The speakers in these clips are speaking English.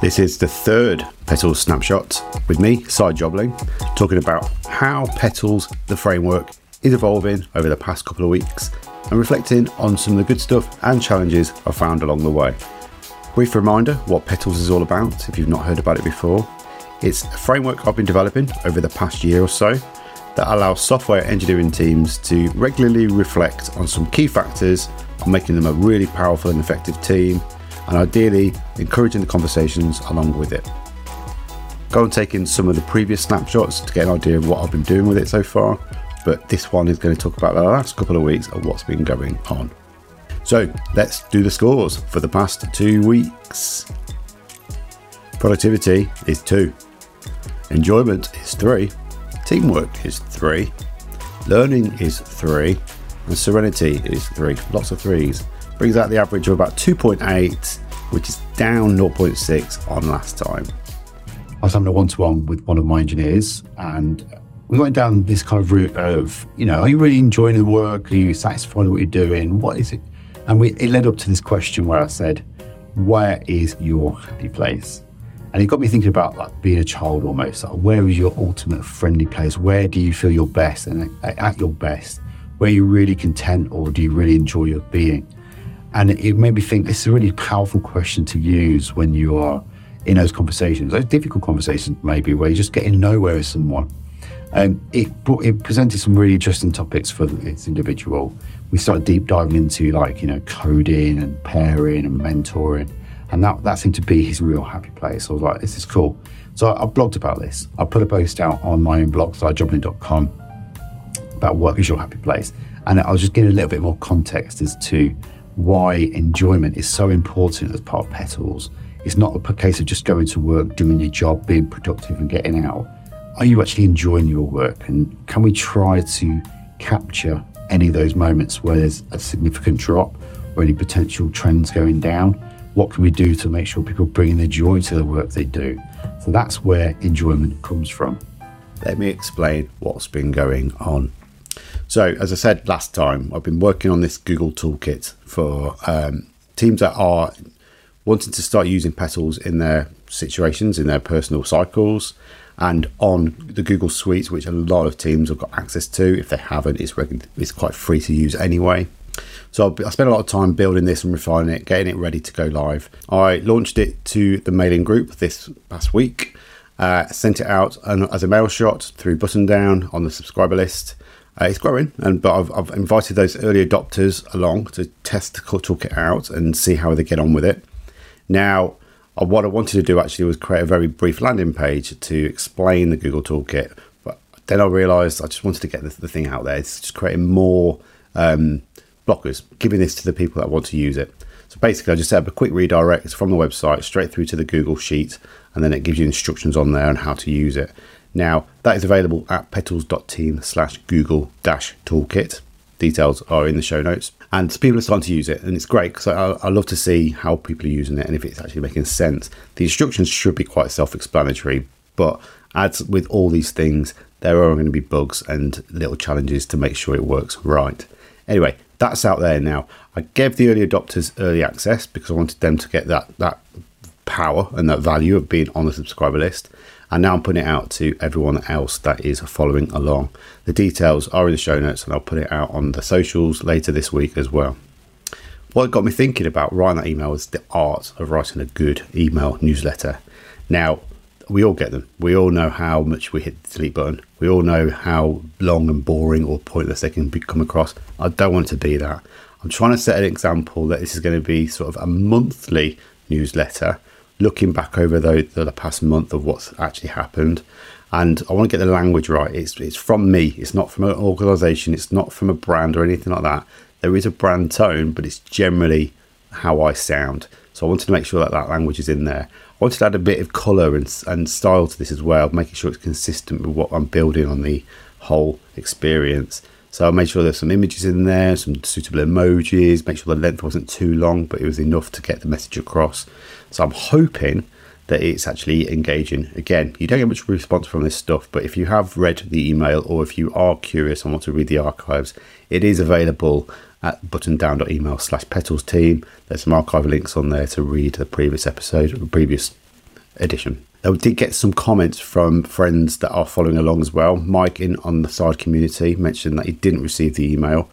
This is the third Petals snapshot with me, Si Jobling, talking about how Petals, the framework, is evolving over the past couple of weeks and reflecting on some of the good stuff and challenges I've found along the way. Brief reminder what Petals is all about if you've not heard about it before. It's a framework I've been developing over the past year or so that allows software engineering teams to regularly reflect on some key factors on making them a really powerful and effective team and ideally encouraging the conversations along with it. Go and take in some of the previous snapshots to get an idea of what I've been doing with it so far, but this one is going to talk about the last couple of weeks of what's been going on. So let's do the scores for the past two weeks. Productivity is two, enjoyment is three, teamwork is three, learning is three, and serenity is three. Lots of threes brings out the average of about 2.8, which is down 0.6 on last time. I was having a one to one with one of my engineers, and we went down this kind of route of, you know, are you really enjoying the work? Are you satisfied with what you're doing? What is it? And we, it led up to this question where I said, where is your happy place? And it got me thinking about like being a child almost. Like, where is your ultimate friendly place? Where do you feel your best and at your best? Where you really content or do you really enjoy your being? And it made me think this is a really powerful question to use when you are in those conversations, those difficult conversations maybe, where you're just getting nowhere with someone. And it, brought, it presented some really interesting topics for this individual. We started deep diving into like, you know, coding and pairing and mentoring. And that, that seemed to be his real happy place. I was like, this is cool. So I, I blogged about this. I put a post out on my own blog, sijobling.com, about what is your happy place. And I was just getting a little bit more context as to why enjoyment is so important as part of Petals. It's not a case of just going to work, doing your job, being productive, and getting out. Are you actually enjoying your work? And can we try to capture any of those moments where there's a significant drop or any potential trends going down? What can we do to make sure people bring in their joy to the work they do? So that's where enjoyment comes from. Let me explain what's been going on. So, as I said last time, I've been working on this Google Toolkit for um, teams that are wanting to start using petals in their situations, in their personal cycles, and on the Google Suites, which a lot of teams have got access to. If they haven't, it's, reg- it's quite free to use anyway. So I spent a lot of time building this and refining it, getting it ready to go live. I launched it to the mailing group this past week, uh, sent it out as a mail shot through Buttondown on the subscriber list. Uh, it's growing, and but I've, I've, invited those early adopters along to test the toolkit out and see how they get on with it. Now, uh, what I wanted to do actually was create a very brief landing page to explain the Google Toolkit, but then I realised I just wanted to get the, the, thing out there. It's just creating more um, blockers, giving this to the people that want to use it. So basically, I just set up a quick redirect from the website straight through to the Google Sheet, and then it gives you instructions on there on how to use it. Now, that is available at petals.team slash Google dash toolkit. Details are in the show notes. And people are starting to use it, and it's great because I, I love to see how people are using it and if it's actually making sense. The instructions should be quite self explanatory, but as with all these things, there are going to be bugs and little challenges to make sure it works right. Anyway, that's out there now. I gave the early adopters early access because I wanted them to get that, that power and that value of being on the subscriber list and now I'm putting it out to everyone else that is following along. The details are in the show notes, and I'll put it out on the socials later this week as well. What got me thinking about writing that email was the art of writing a good email newsletter. Now, we all get them. We all know how much we hit the delete button. We all know how long and boring or pointless they can come across. I don't want it to be that. I'm trying to set an example that this is going to be sort of a monthly newsletter looking back over the, the past month of what's actually happened. And I want to get the language right. It's, it's from me, it's not from an organization, it's not from a brand or anything like that. There is a brand tone, but it's generally how I sound. So I wanted to make sure that that language is in there. I wanted to add a bit of colour and, and style to this as well, making sure it's consistent with what I'm building on the whole experience. So I made sure there's some images in there, some suitable emojis, make sure the length wasn't too long, but it was enough to get the message across. So I'm hoping that it's actually engaging. Again, you don't get much response from this stuff, but if you have read the email or if you are curious and want to read the archives, it is available at buttondown.email slash petals team. There's some archive links on there to read the previous episode, the previous edition. I did get some comments from friends that are following along as well. Mike in on the side community mentioned that he didn't receive the email,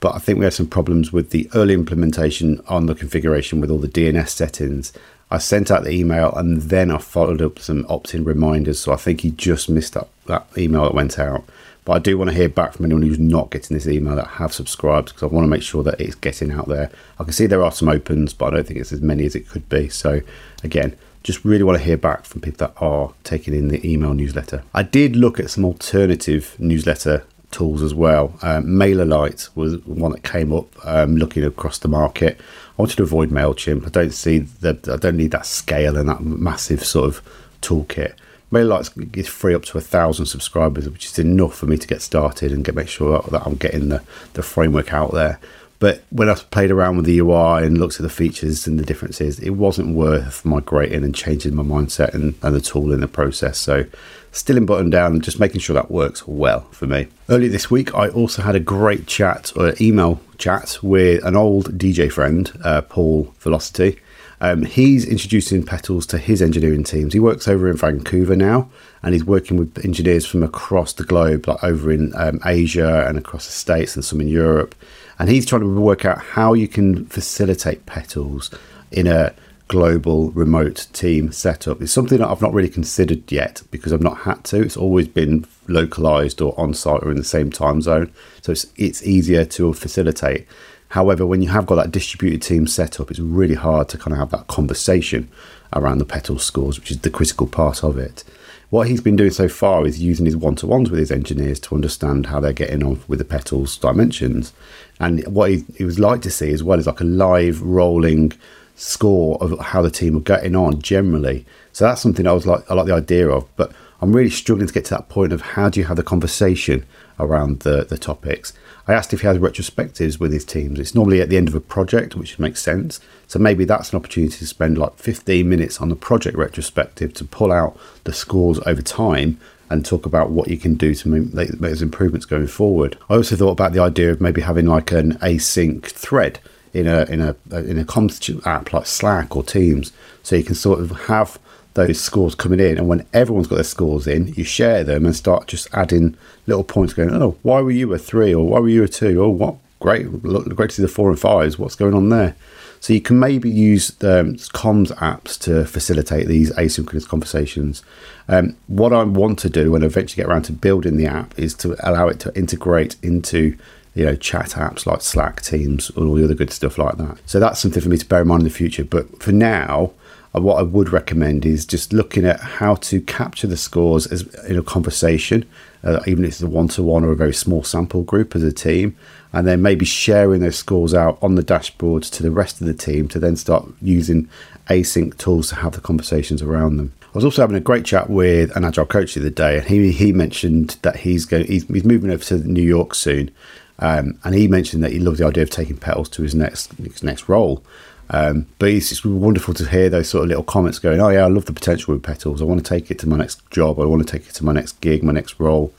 but I think we had some problems with the early implementation on the configuration with all the DNS settings. I sent out the email and then I followed up some opt-in reminders, so I think he just missed that, that email that went out. But I do want to hear back from anyone who's not getting this email that have subscribed because I want to make sure that it's getting out there. I can see there are some opens, but I don't think it's as many as it could be. So again, just really want to hear back from people that are taking in the email newsletter. I did look at some alternative newsletter tools as well. Um, MailerLite was one that came up um, looking across the market. I wanted to avoid Mailchimp. I don't see that. I don't need that scale and that massive sort of toolkit. MailerLite is free up to a thousand subscribers, which is enough for me to get started and get make sure that I'm getting the, the framework out there. But when I played around with the UI and looked at the features and the differences, it wasn't worth migrating and changing my mindset and, and the tool in the process. So, still in Buttondown, just making sure that works well for me. Earlier this week, I also had a great chat or email chat with an old DJ friend, uh, Paul Velocity. Um, he's introducing Petals to his engineering teams. He works over in Vancouver now, and he's working with engineers from across the globe, like over in um, Asia and across the States and some in Europe and he's trying to work out how you can facilitate petals in a global remote team setup. It's something that I've not really considered yet because I've not had to. It's always been localized or on site or in the same time zone, so it's it's easier to facilitate. However, when you have got that distributed team set up, it's really hard to kind of have that conversation around the petal scores, which is the critical part of it what he's been doing so far is using his one to ones with his engineers to understand how they're getting on with the petals dimensions. And what he, he was like to see as well is like a live rolling score of how the team are getting on generally. So that's something I was like I like the idea of, but I'm really struggling to get to that point of how do you have the conversation around the the topics. I asked if he has retrospectives with his teams. It's normally at the end of a project, which makes sense. So maybe that's an opportunity to spend like 15 minutes on the project retrospective to pull out the scores over time and talk about what you can do to make, those improvements going forward. I also thought about the idea of maybe having like an async thread in a in a in a comms app like Slack or Teams, so you can sort of have those scores coming in, and when everyone's got their scores in, you share them and start just adding little points, going, "Oh, why were you a three? Or why were you a two? Oh, what great, look, great to see the four and fives. What's going on there?" So you can maybe use the um, comms apps to facilitate these asynchronous conversations. Um, what I want to do when I eventually get around to building the app is to allow it to integrate into you know chat apps like Slack, Teams, and all the other good stuff like that. So that's something for me to bear in mind in the future. But for now, uh, what I would recommend is just looking at how to capture the scores as in a conversation, uh, even if it's a one to one or a very small sample group as a team, and then maybe sharing those scores out on the dashboards to the rest of the team to then start using async tools to have the conversations around them. I was also having a great chat with an agile coach the other day, and he he mentioned that he's going he's, he's moving over to New York soon, um, and he mentioned that he loved the idea of taking petals to his next his next role. Um, but it's just wonderful to hear those sort of little comments going, oh, yeah, I love the potential with petals. I want to take it to my next job. I want to take it to my next gig, my next role.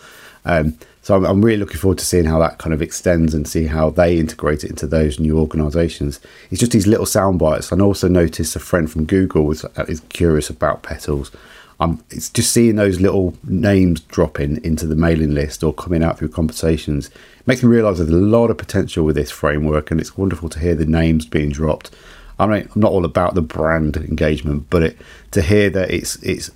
Um, so I'm, I'm, really looking forward to seeing how that kind of extends and see how they integrate it into those new organisations. It's just these little sound bites. And I also noticed a friend from Google was is curious about petals. Um, it's just seeing those little names dropping into the mailing list or coming out through conversations makes me realise there's a lot of potential with this framework, and it's wonderful to hear the names being dropped. I mean, I'm not all about the brand engagement, but it, to hear that it's it's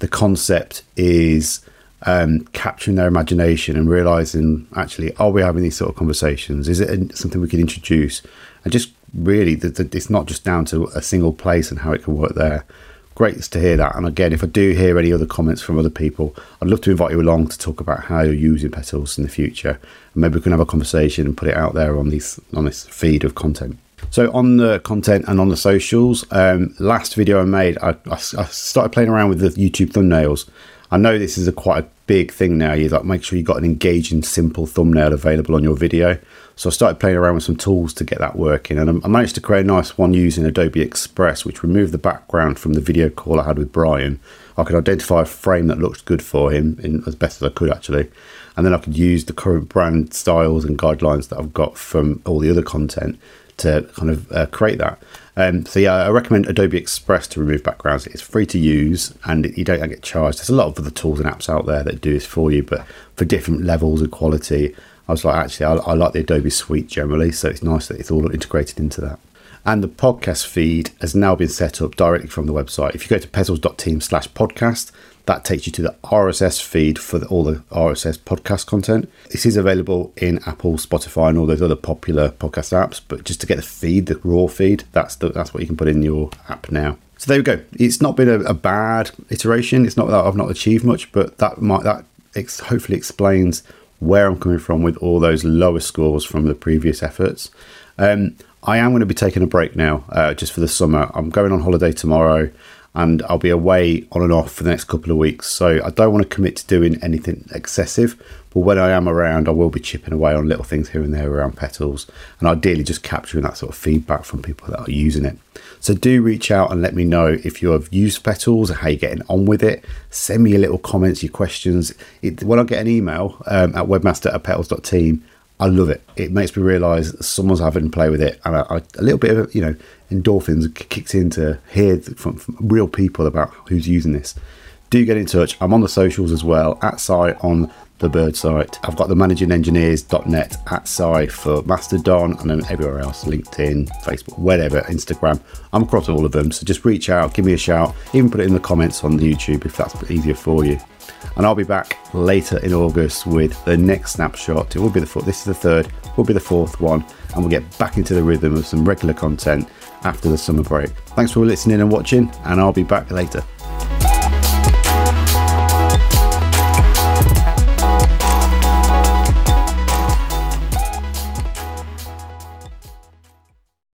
the concept is um, capturing their imagination and realizing actually, are we having these sort of conversations? Is it something we can introduce? And just really, that it's not just down to a single place and how it can work there. Great to hear that. And again, if I do hear any other comments from other people, I'd love to invite you along to talk about how you're using petals in the future. And maybe we can have a conversation and put it out there on these on this feed of content. So on the content and on the socials, um, last video I made, I, I, I, started playing around with the YouTube thumbnails. I know this is a quite a big thing now. You like make sure you got an engaging, simple thumbnail available on your video. So I started playing around with some tools to get that working, and I managed to create a nice one using Adobe Express, which removed the background from the video call I had with Brian. I could identify a frame that looked good for him in, as best as I could actually, and then I could use the current brand styles and guidelines that I've got from all the other content to kind of uh, create that. Um, so yeah, I recommend Adobe Express to remove backgrounds. It's free to use and you don't get charged. There's a lot of other tools and apps out there that do this for you, but for different levels of quality, I was like, actually, I, I like the Adobe Suite generally, so it's nice that it's all integrated into that. And the podcast feed has now been set up directly from the website. If you go to petals.team slash podcast, that takes you to the RSS feed for the, all the RSS podcast content. This is available in Apple, Spotify, and all those other popular podcast apps. But just to get the feed, the raw feed, that's the, that's what you can put in your app now. So there we go. It's not been a, a bad iteration. It's not that I've not achieved much, but that might that ex- hopefully explains where I'm coming from with all those lower scores from the previous efforts. Um, I am going to be taking a break now, uh, just for the summer. I'm going on holiday tomorrow and I'll be away on and off for the next couple of weeks. So I don't want to commit to doing anything excessive. But when I am around, I will be chipping away on little things here and there around petals and ideally just capturing that sort of feedback from people that are using it. So do reach out and let me know if you have used petals and how you're getting on with it. Send me your little comments, your questions. It, when I get an email um, at webmaster at petals.team, I love it. It makes me realise someone's having to play with it, and I, I, a little bit of you know endorphins kicks in to hear from, from, real people about who's using this. Do get in touch. I'm on the socials as well at site on the bird site. I've got the managingengineers.net at site for Mastodon and then everywhere else LinkedIn, Facebook, whatever, Instagram. I'm across all of them. So just reach out, give me a shout, even put it in the comments on YouTube if that's easier for you and I'll be back later in August with the next snapshot. It will be the fourth. This is the third. Will be the fourth one, and we'll get back into the rhythm of some regular content after the summer break. Thanks for listening and watching, and I'll be back later.